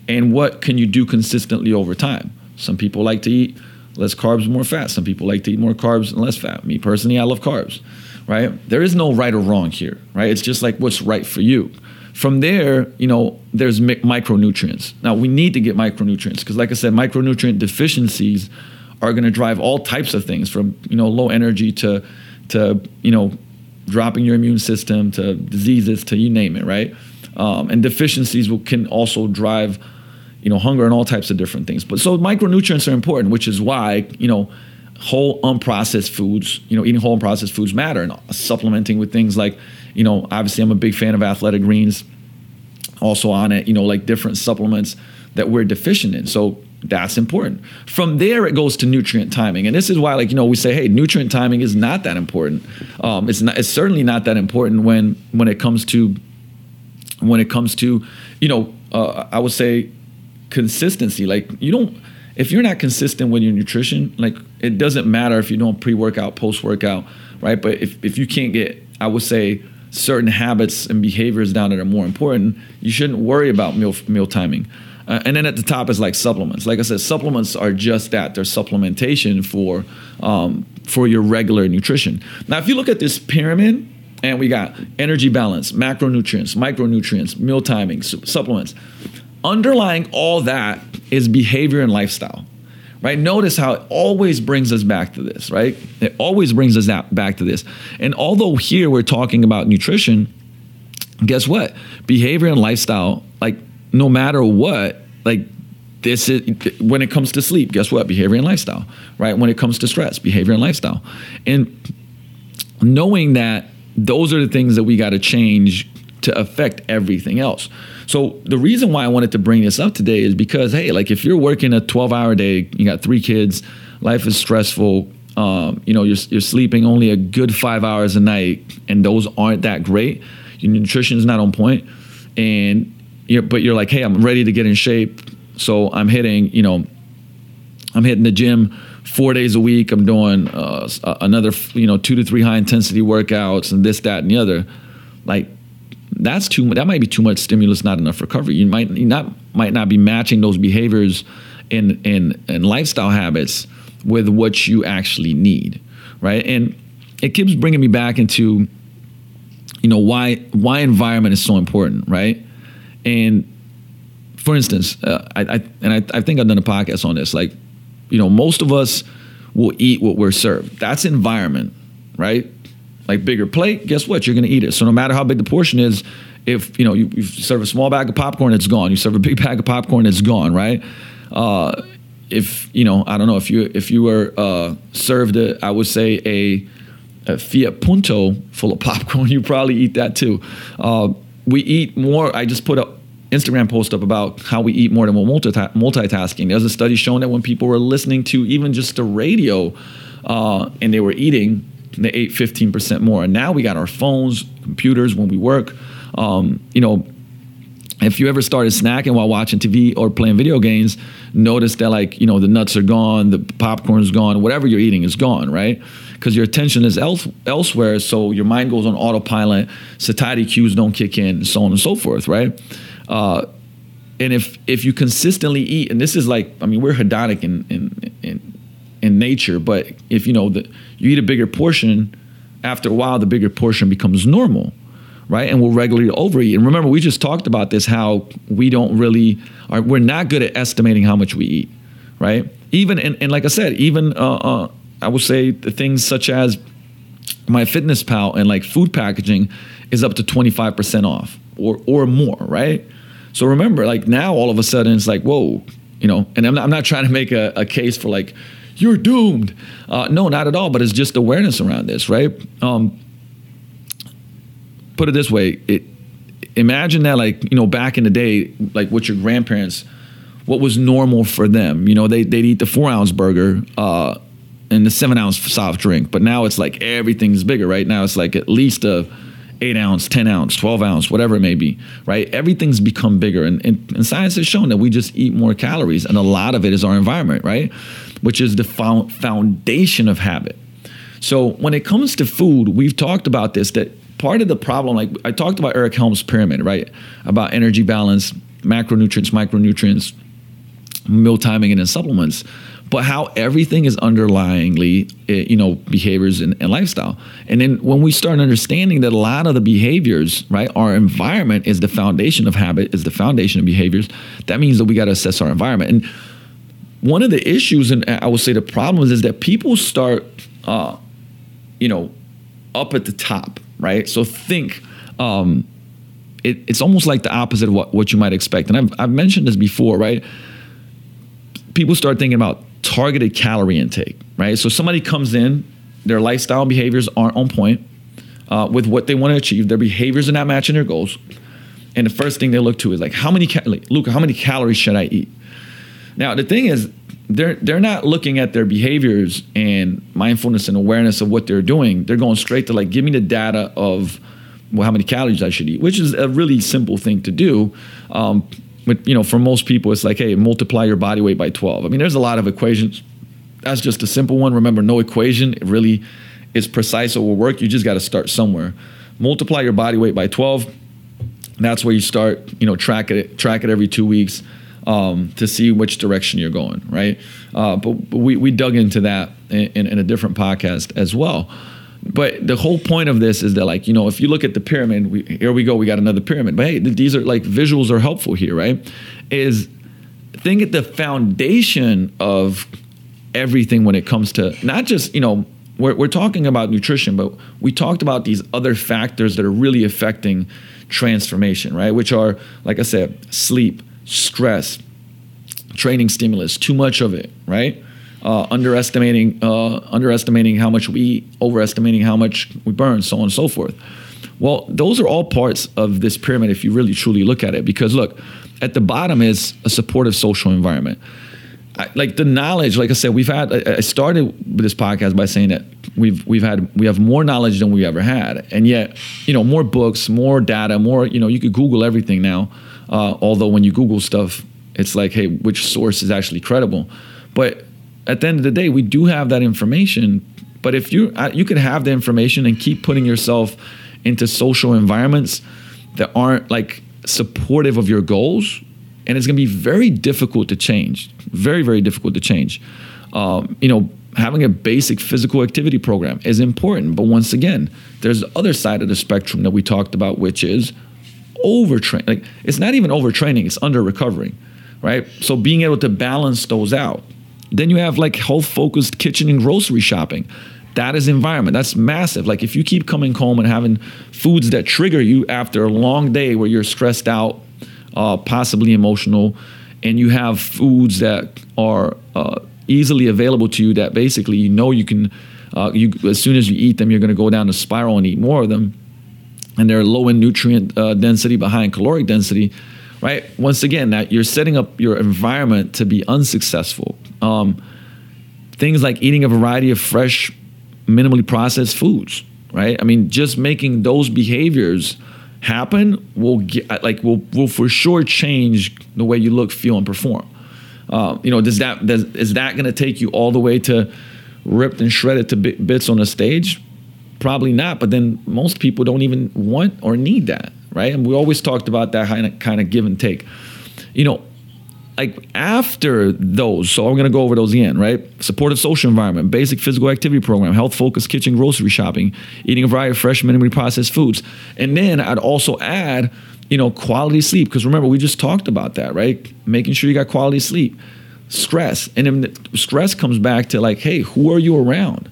and what can you do consistently over time. Some people like to eat less carbs, more fat. Some people like to eat more carbs and less fat. Me personally, I love carbs right? There is no right or wrong here, right? It's just like what's right for you. From there, you know, there's mi- micronutrients. Now, we need to get micronutrients because, like I said, micronutrient deficiencies are going to drive all types of things from, you know, low energy to, to you know, dropping your immune system to diseases to you name it, right? Um, and deficiencies will, can also drive, you know, hunger and all types of different things. But so micronutrients are important, which is why, you know, whole unprocessed foods, you know, eating whole unprocessed foods matter and supplementing with things like, you know, obviously I'm a big fan of athletic greens, also Onnit, you know, like different supplements that we're deficient in. So that's important. From there, it goes to nutrient timing, and this is why, like you know, we say, hey, nutrient timing is not that important. Um, it's not. It's certainly not that important when when it comes to when it comes to, you know, uh, I would say consistency. Like you don't if you're not consistent with your nutrition, like it doesn't matter if you're doing pre-workout, post-workout, right? But if, if you can't get, I would say, certain habits and behaviors down that are more important, you shouldn't worry about meal meal timing. Uh, and then at the top is like supplements. Like I said, supplements are just that. They're supplementation for um, for your regular nutrition. Now, if you look at this pyramid, and we got energy balance, macronutrients, micronutrients, meal timing, su- supplements. Underlying all that is behavior and lifestyle. Right? Notice how it always brings us back to this, right? It always brings us back to this. And although here we're talking about nutrition, guess what? Behavior and lifestyle, no matter what, like this is when it comes to sleep, guess what? Behavior and lifestyle, right? When it comes to stress, behavior and lifestyle. And knowing that those are the things that we got to change to affect everything else. So the reason why I wanted to bring this up today is because hey, like if you're working a 12 hour day, you got three kids, life is stressful. Um, you know, you're, you're sleeping only a good five hours a night, and those aren't that great. Your nutrition is not on point, and you're, but you're like, hey, I'm ready to get in shape, so I'm hitting, you know, I'm hitting the gym four days a week. I'm doing uh, another, you know, two to three high intensity workouts and this, that, and the other. Like that's too that might be too much stimulus, not enough recovery. You might you not might not be matching those behaviors and and and lifestyle habits with what you actually need, right? And it keeps bringing me back into you know why why environment is so important, right? And for instance, uh, I, I, and I, I think I've done a podcast on this. Like, you know, most of us will eat what we're served. That's environment, right? like bigger plate, guess what? You're going to eat it. So no matter how big the portion is, if you know you, you, serve a small bag of popcorn, it's gone. You serve a big bag of popcorn, it's gone, right? Uh, if you know, I don't know if you if you were uh, served, a, I would say a, a, Fiat Punto full of popcorn, you probably eat that too. Uh, we eat more. I just put a Instagram post up about how we eat more than we're multitasking. There's a study showing that when people were listening to even just the radio uh, and they were eating they ate 15% more. And now we got our phones, computers when we work. Um, you know, if you ever started snacking while watching TV or playing video games, notice that like you know the nuts are gone, the popcorn's gone, whatever you're eating is gone, right? Because your attention is else, elsewhere, so your mind goes on autopilot. Satiety cues don't kick in, so on and so forth, right? Uh, and if if you consistently eat, and this is like, I mean, we're hedonic in in in, in nature, but if you know that you eat a bigger portion, after a while, the bigger portion becomes normal right? And we'll regularly overeat. And remember, we just talked about this how we don't really are we're not good at estimating how much we eat, right? Even and, and like I said, even uh, uh, I would say the things such as MyFitnessPal and like food packaging is up to 25% off or or more, right? So remember, like now all of a sudden it's like, whoa, you know, and I'm not, I'm not trying to make a, a case for like, you're doomed. Uh, no, not at all, but it's just awareness around this, right? Um, put it this way: it, imagine that, like you know, back in the day, like what your grandparents, what was normal for them. You know, they they'd eat the four ounce burger. Uh, and the seven ounce soft drink, but now it's like everything's bigger, right? Now it's like at least a eight ounce, 10 ounce, 12 ounce, whatever it may be, right? Everything's become bigger. And, and, and, science has shown that we just eat more calories. And a lot of it is our environment, right? Which is the foundation of habit. So when it comes to food, we've talked about this that part of the problem, like I talked about Eric Helms' pyramid, right? About energy balance, macronutrients, micronutrients, meal timing, and then supplements. But how everything is underlyingly, eh, you know, behaviors and, and lifestyle. And then when we start understanding that a lot of the behaviors, right, our environment is the foundation of habit, is the foundation of behaviors, that means that we got to assess our environment. And one of the issues, and I would say the problems, is that people start, uh, you know, up at the top, right? So think, um, it, it's almost like the opposite of what, what you might expect. And I've, I've mentioned this before, right? People start thinking about targeted calorie intake, right? So somebody comes in, their lifestyle behaviors aren't on point uh, with what they want to achieve. Their behaviors are not matching their goals. And the first thing they look to is like, how many, like, Luka, how many calories should I eat? Now, the thing is, they're they're not looking at their behaviors and mindfulness and awareness of what they're doing. They're going straight to like, give me the data of well, how many calories I should eat, which is a really simple thing to do. Um, but you know, for most people, it's like, hey, multiply your body weight by 12. I mean, there's a lot of equations. That's just a simple one. Remember, no equation really is precise or will work. You just got to start somewhere. Multiply your body weight by 12. That's where you start. You know, track it track it every two weeks um, to see which direction you're going, right? Uh, but, we, we dug into that in, in, a different podcast as well. But the whole point of this is that, like, you know, if you look at the pyramid, we, here we go, we got another pyramid. But hey, these are like visuals are helpful here, right? Is think at the foundation of everything when it comes to not just, you know, we're, we're talking about nutrition, but we talked about these other factors that are really affecting transformation, right? Which are, like I said, sleep, stress, training stimulus, too much of it, right? Uh, underestimating uh, underestimating how much we eat, overestimating how much we burn, so on and so forth. Well, those are all parts of this pyramid if you really truly look at it. Because look, at the bottom is a supportive social environment. I, like the knowledge, like I said, we've had. I started this podcast by saying that we've we've had we have more knowledge than we ever had, and yet you know more books, more data, more you know you could Google everything now. Uh, although when you Google stuff, it's like, hey, which source is actually credible? But at the end of the day, we do have that information. But if you uh, you could have the information and keep putting yourself into social environments that aren't like supportive of your goals, and it's going to be very difficult to change. Very very difficult to change. Um, you know, having a basic physical activity program is important. But once again, there's the other side of the spectrum that we talked about, which is overtrain. Like it's not even overtraining; it's under recovering, right? So being able to balance those out. Then you have like health focused kitchen and grocery shopping. That is environment. That's massive. Like if you keep coming home and having foods that trigger you after a long day where you're stressed out, uh, possibly emotional, and you have foods that are uh, easily available to you that basically you know you can, uh, you as soon as you eat them, you're going to go down the spiral and eat more of them and they're low in nutrient uh, density but high in caloric density, right? Once again, that you're setting up your environment to be unsuccessful. Um, things like eating a variety of fresh, minimally processed foods, right? I mean, just making those behaviors happen will get like will will for sure change the way you look, feel, and perform. Uh, you know, does that does, is that going to take you all the way to ripped and shredded to bits on a stage? Probably not. But then most people don't even want or need that, right? And we always talked about that kind of kind of give and take. You know, like after those, so I'm gonna go over those again, right? Supportive social environment, basic physical activity program, health focused kitchen grocery shopping, eating a variety of fresh, minimally processed foods. And then I'd also add, you know, quality sleep. Because remember, we just talked about that, right? Making sure you got quality sleep. Stress. And then stress comes back to like, hey, who are you around?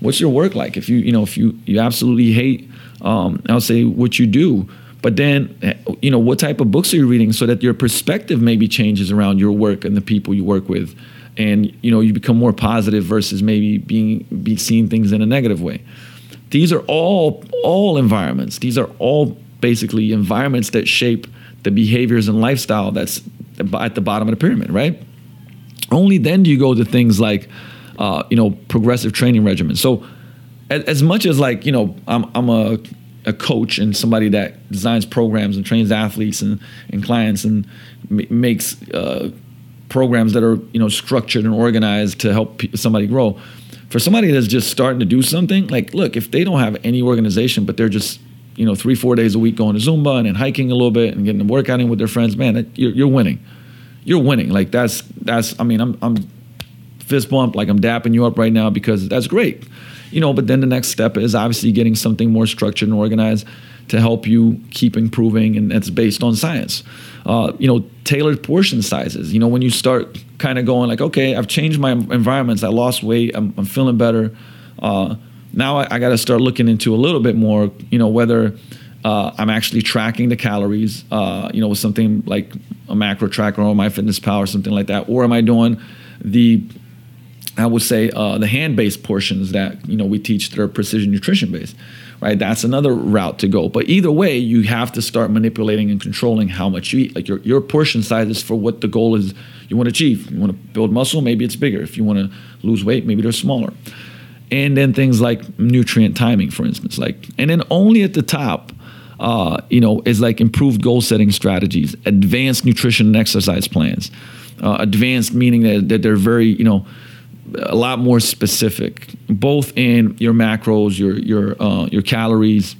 What's your work like? If you, you know, if you you absolutely hate um, I'll say what you do but then, you know, what type of books are you reading so that your perspective maybe changes around your work and the people you work with, and you know, you become more positive versus maybe being be seeing things in a negative way. These are all all environments. These are all basically environments that shape the behaviors and lifestyle that's at the bottom of the pyramid, right? Only then do you go to things like, uh, you know, progressive training regimens. So, as, as much as like, you know, I'm, I'm a a coach and somebody that designs programs and trains athletes and, and clients and m- makes uh, programs that are you know structured and organized to help somebody grow. For somebody that's just starting to do something, like look, if they don't have any organization, but they're just you know three four days a week going to Zumba and then hiking a little bit and getting a workout in with their friends, man, that, you're, you're winning. You're winning. Like that's that's. I mean, I'm I'm fist bump like I'm dapping you up right now because that's great you know, but then the next step is obviously getting something more structured and organized to help you keep improving, and that's based on science. Uh, you know, tailored portion sizes. You know, when you start kind of going like, okay, I've changed my environments, I lost weight, I'm, I'm feeling better. Uh, now I, I got to start looking into a little bit more. You know, whether uh, I'm actually tracking the calories. Uh, you know, with something like a macro tracker or MyFitnessPal or something like that, or am I doing the I would say uh, the hand-based portions that you know we teach that are precision nutrition based, right? That's another route to go. But either way, you have to start manipulating and controlling how much you eat. Like your your portion sizes for what the goal is you want to achieve. You want to build muscle, maybe it's bigger. If you want to lose weight, maybe they're smaller. And then things like nutrient timing, for instance, like and then only at the top. Uh, you know, is like improved goal setting strategies, advanced nutrition and exercise plans. Uh, advanced meaning that, that they're very, you know, a lot more specific, both in your macros, your your uh, your calories,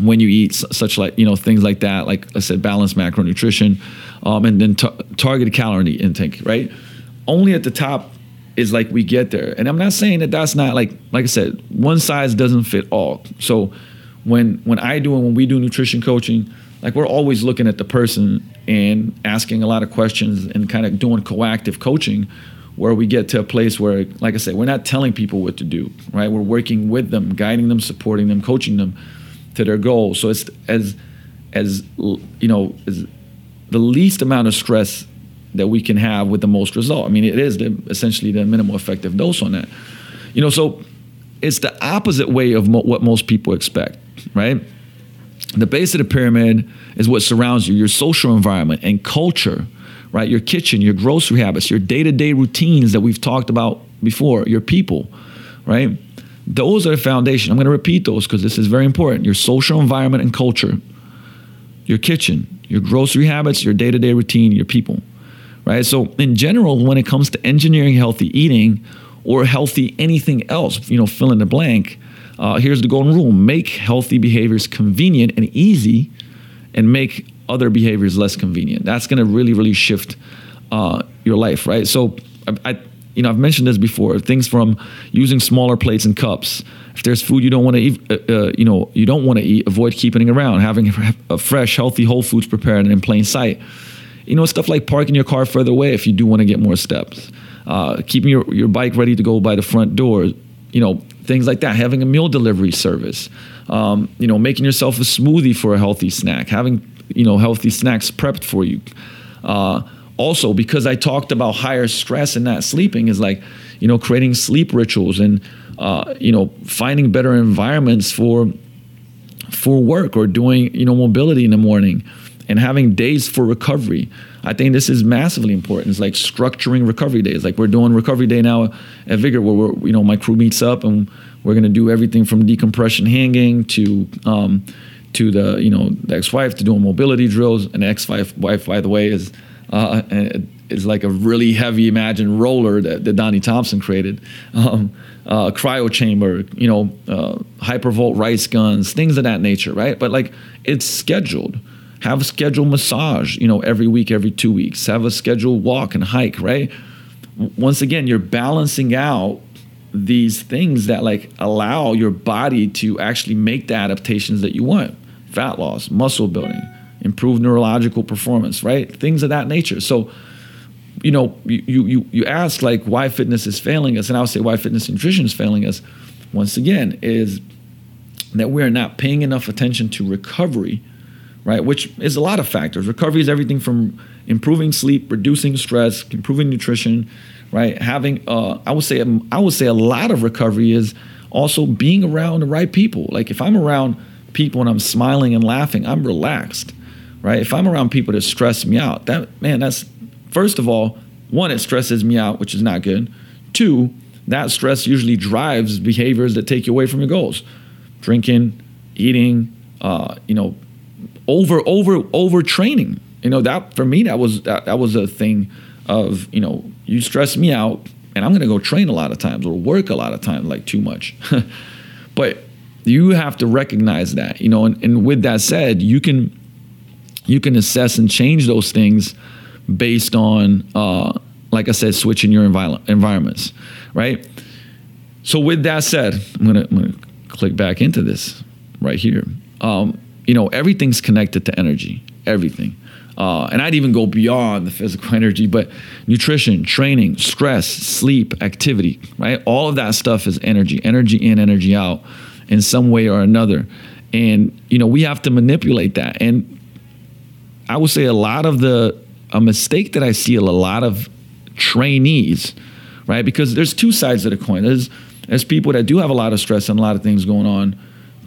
when you eat, such like you know things like that. Like I said, balanced macronutrition, um, and then t- targeted calorie intake. Right, only at the top is like we get there, and I'm not saying that that's not like like I said, one size doesn't fit all. So when when I do and when we do nutrition coaching, like we're always looking at the person and asking a lot of questions and kind of doing coactive coaching where we get to a place where, like I said, we're not telling people what to do, right? We're working with them, guiding them, supporting them, coaching them to their goals. So it's as as you know, as the least amount of stress that we can have with the most result. I mean, it is the, essentially the minimal effective dose on that. You know, so it's the opposite way of mo- what most people expect, right? The base of the pyramid is what surrounds you, your social environment and culture right? Your kitchen, your grocery habits, your day to day routines that we've talked about before, your people, right? Those are the foundation. I'm going to repeat those because this is very important. Your social environment and culture, your kitchen, your grocery habits, your day to day routine, your people, right? So, in general, when it comes to engineering healthy eating or healthy anything else, you know, fill in the blank, uh, here's the golden rule make healthy behaviors convenient and easy and make other behaviors less convenient. That's going to really, really shift uh, your life, right? So, I, I, you know, I've mentioned this before. Things from using smaller plates and cups. If there's food you don't want to eat, uh, uh, you know, you don't want to eat, avoid keeping it around. Having a fresh, healthy whole foods prepared and in plain sight. You know, stuff like parking your car further away if you do want to get more steps. Uh, keeping your, your bike ready to go by the front door. You know, things like that. Having a meal delivery service. Um, you know, making yourself a smoothie for a healthy snack. Having you know healthy snacks prepped for you. Uh, also, because I talked about higher stress and not sleeping, is like you know creating sleep rituals and uh, you know finding better environments for for work or doing you know mobility in the morning and having days for recovery. I think this is massively important. It's like structuring recovery days. Like we're doing recovery day now at Vigor, where we're you know my crew meets up and we're gonna do everything from decompression hanging to um, to the you know the ex-wife to doing mobility drills. An ex-wife, wife, by the way, is uh, is like a really heavy imagined roller that, that Donnie Thompson created. Um, uh, cryo chamber, you know, uh, hypervolt rice guns, things of that nature, right? But like it's scheduled. Have a scheduled massage, you know, every week, every two weeks. Have a scheduled walk and hike, right? Once again, you're balancing out these things that like allow your body to actually make the adaptations that you want. Fat loss muscle building improve neurological performance right? Things of that nature. So you know you you you ask like why fitness is failing us and i'll say why fitness nutrition is failing us once again is that we're not paying enough attention to recovery right? Which is a lot of factors. Recovery is everything from improving sleep reducing stress improving nutrition right? Having, uh, I would say, I would say a lot of recovery is also being around the right people. Like if I'm around people and I'm smiling and laughing, I'm relaxed, right? If I'm around people that stress me out, that man, that's first of all, one, it stresses me out, which is not good. Two, that stress usually drives behaviors that take you away from your goals, drinking, eating, uh, you know, over over over training. You know that for me that was that, that was a thing of you know you stress me out and i'm going to go train a lot of times or work a lot of times like too much. But you have to recognize that you know and, and with that said you can you can assess and change those things based on uh, like i said switching your envi- environments right? So with that said i'm going to click back into this right here. Um, you know everything's connected to energy everything uh, and I'd even go beyond the physical energy, but nutrition, training, stress, sleep, activity, right? All of that stuff is energy, energy in, energy out in some way or another. And, you know, we have to manipulate that. And I would say a lot of the, a mistake that I see a lot of trainees, right? Because there's two sides of the coin. There's, there's people that do have a lot of stress and a lot of things going on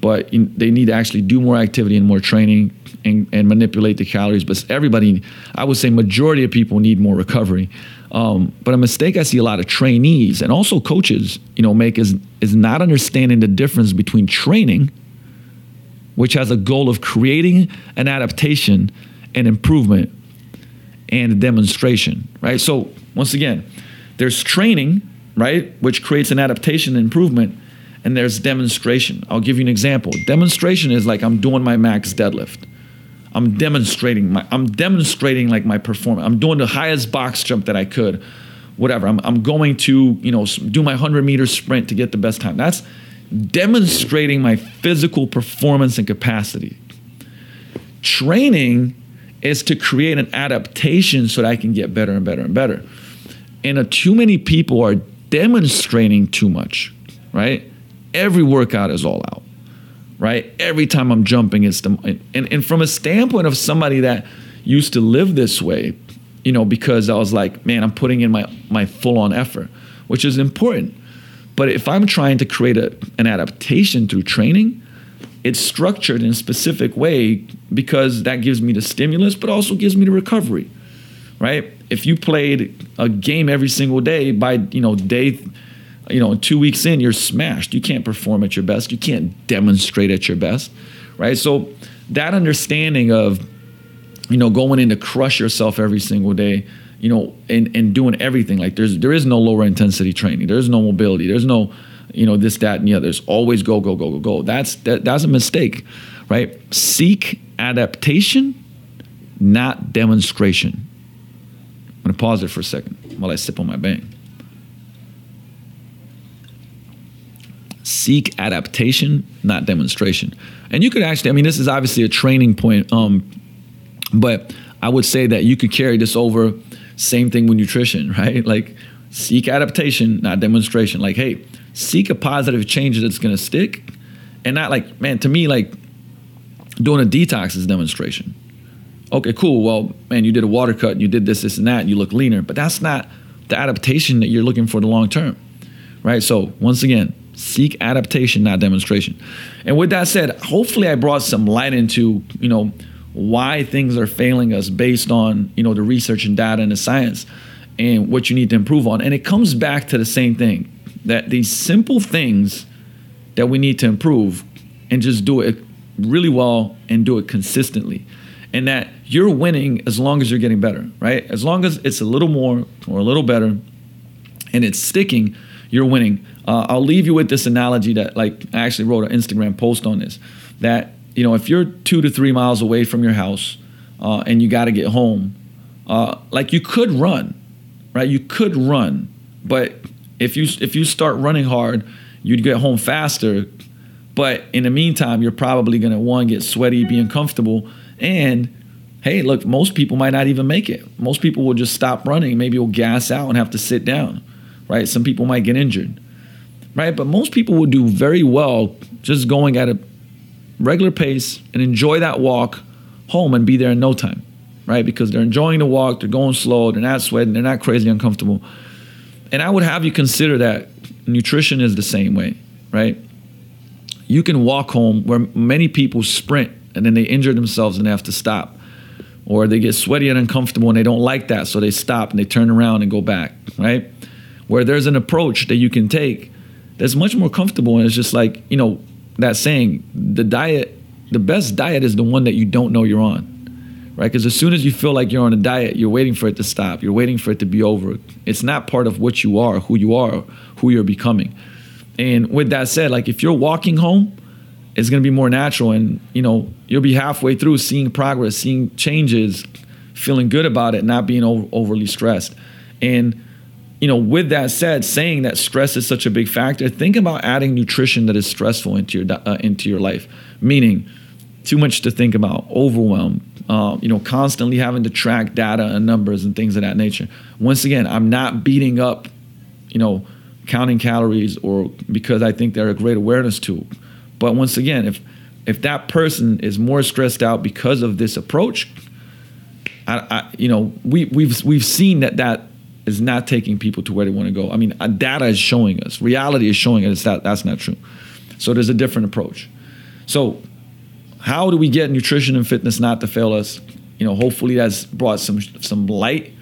but they need to actually do more activity and more training and, and, manipulate the calories. But everybody, I would say, majority of people need more recovery. Um, but a mistake I see a lot of trainees and also coaches, you know, make is is not understanding the difference between training, which has a goal of creating an adaptation and improvement, and demonstration. Right. So once again, there's training, right, which creates an adaptation and improvement and there's demonstration. I'll give you an example. Demonstration is like I'm doing my max deadlift. I'm demonstrating my I'm demonstrating like my performance. I'm doing the highest box jump that I could. Whatever. I'm I'm going to, you know, do my 100 meter sprint to get the best time. That's demonstrating my physical performance and capacity. Training is to create an adaptation so that I can get better and better and better. And uh, too many people are demonstrating too much, right? Every workout is all out, right? Every time I'm jumping, it's the and, and from a standpoint of somebody that used to live this way, you know, because I was like, man, I'm putting in my my full on effort, which is important. But if I'm trying to create a, an adaptation through training, it's structured in a specific way because that gives me the stimulus, but also gives me the recovery, right? If you played a game every single day by you know day you know, two weeks in, you're smashed. You can't perform at your best. You can't demonstrate at your best, right? So that understanding of, you know, going in to crush yourself every single day, you know, and, and doing everything. Like there's there is no lower intensity training. There's no mobility. There's no, you know, this, that, and the other. There's always go, go, go, go, go. That's that, that's a mistake, right? Seek adaptation, not demonstration. I'm gonna pause it for a second while I sip on my bang. Seek adaptation, not demonstration. And you could actually, I mean, this is obviously a training point, um, but I would say that you could carry this over. Same thing with nutrition, right? Like seek adaptation, not demonstration. Like, hey, seek a positive change that's to stick, and not like, man, to me, like doing a detox is demonstration. Okay, cool. Well, man, you did a water cut and you did this, this, and that, and you look leaner, but that's not the adaptation that you're looking for the long term, right? So once again, Seek adaptation, not demonstration. And with that said, hopefully I brought some light into, you know, why things are failing us based on, you know, the research and data and the science and what you need to improve on. And it comes back to the same thing that these simple things that we need to improve and just do it really well and do it consistently. And that you're winning as long as you're getting better, right? As long as it's a little more or a little better and it's sticking, you're winning. Uh, I'll leave you with this analogy that, like, I actually wrote an Instagram post on this. That you know, if you're two to three miles away from your house uh, and you got to get home, uh, like you could run, right? You could run, but if you if you start running hard, you'd get home faster. But in the meantime, you're probably gonna one get sweaty, be uncomfortable, and hey, look, most people might not even make it. Most people will just stop running, maybe you'll gas out and have to sit down, right? Some people might get injured, right? But most people will do very well just going at a regular pace and enjoy that walk home and be there in no time, right? Because they're enjoying the walk, they're going slow, they're not sweating, they're not crazy uncomfortable. And I would have you consider that nutrition is the same way, right? You can walk home where many people sprint and then they injure themselves and they have to stop. Or they get sweaty and uncomfortable and they don't like that, so they stop and they turn around and go back, right? Where there's an approach that you can take that's much more comfortable and it's just like, you know, that saying, the diet, the best diet is the one that you don't know you're on right? Because as soon as you feel like you're on a diet, you're waiting for it to stop. You're waiting for it to be over. It's not part of what you are, who you are, who you're becoming. And with that said, like if you're walking home, it's going to be more natural and you know you'll be halfway through seeing progress seeing changes feeling good about it not being over, overly stressed and you know with that said saying that stress is such a big factor think about adding nutrition that is stressful into your uh, into your life meaning too much to think about overwhelm uh, you know, constantly having to track data and numbers and things of that nature. Once again, I'm not beating up, you know, counting calories or because I think they're a great awareness tool. But once again, if if that person is more stressed out because of this approach, I, I you know, we we've we've seen that that is not taking people to where they want to go. I mean, uh, data is showing us, reality is showing us that that's not true. So there's a different approach. So how do we get nutrition and fitness not to fail us? You know, hopefully that's brought some some light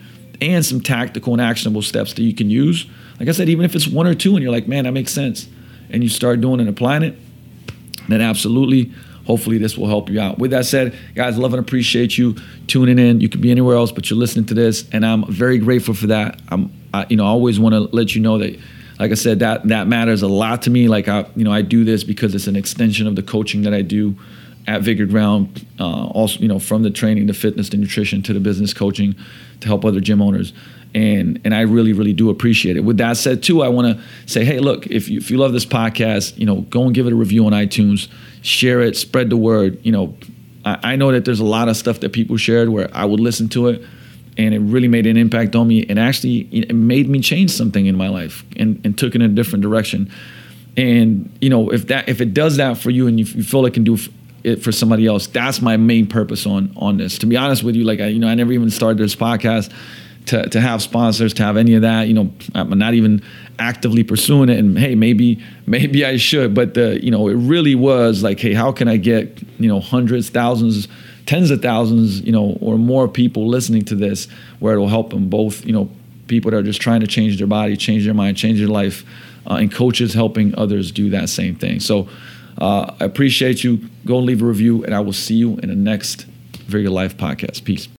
and some tactical and actionable steps that you can use. Like I said, even if it's one or two and you're like, man, that makes sense, and you start doing and applying it, then absolutely, hopefully this will help you out. With that said, guys, love and appreciate you tuning in. You could be anywhere else, but you're listening to this, and I'm very grateful for that. I'm, I, you know, I always want to let you know that like I said, that that matters a lot to me. Like I, you know, I do this because it's an extension of the coaching that I do at Vigor Ground, uh, also you know from the training, the fitness, the nutrition, to the business coaching, to help other gym owners, and and I really really do appreciate it. With that said, too, I want to say, hey, look, if you if you love this podcast, you know, go and give it a review on iTunes, share it, spread the word. You know, I, I know that there's a lot of stuff that people shared where I would listen to it. And it really made an impact on me, and actually, it made me change something in my life, and, and took it in a different direction and you know if that if it does that for you and you, you feel it can do it for somebody else. That's my main purpose on on this. To be honest with you, like I, you know, I never even started this podcast to to have sponsors, to have any of that. You know, I'm not even actively pursuing it. And hey, maybe maybe I should, but the you know, it really was like, hey, how can I get you know hundreds, thousands, tens of thousands, you know, or more people listening to this, where it'll help them both, you know, people that are just trying to change their body, change their mind, change their life, uh, and coaches helping others do that same thing. So uh, I appreciate you. Go and leave a review, and I will see you in the next Vigor Life podcast. Peace.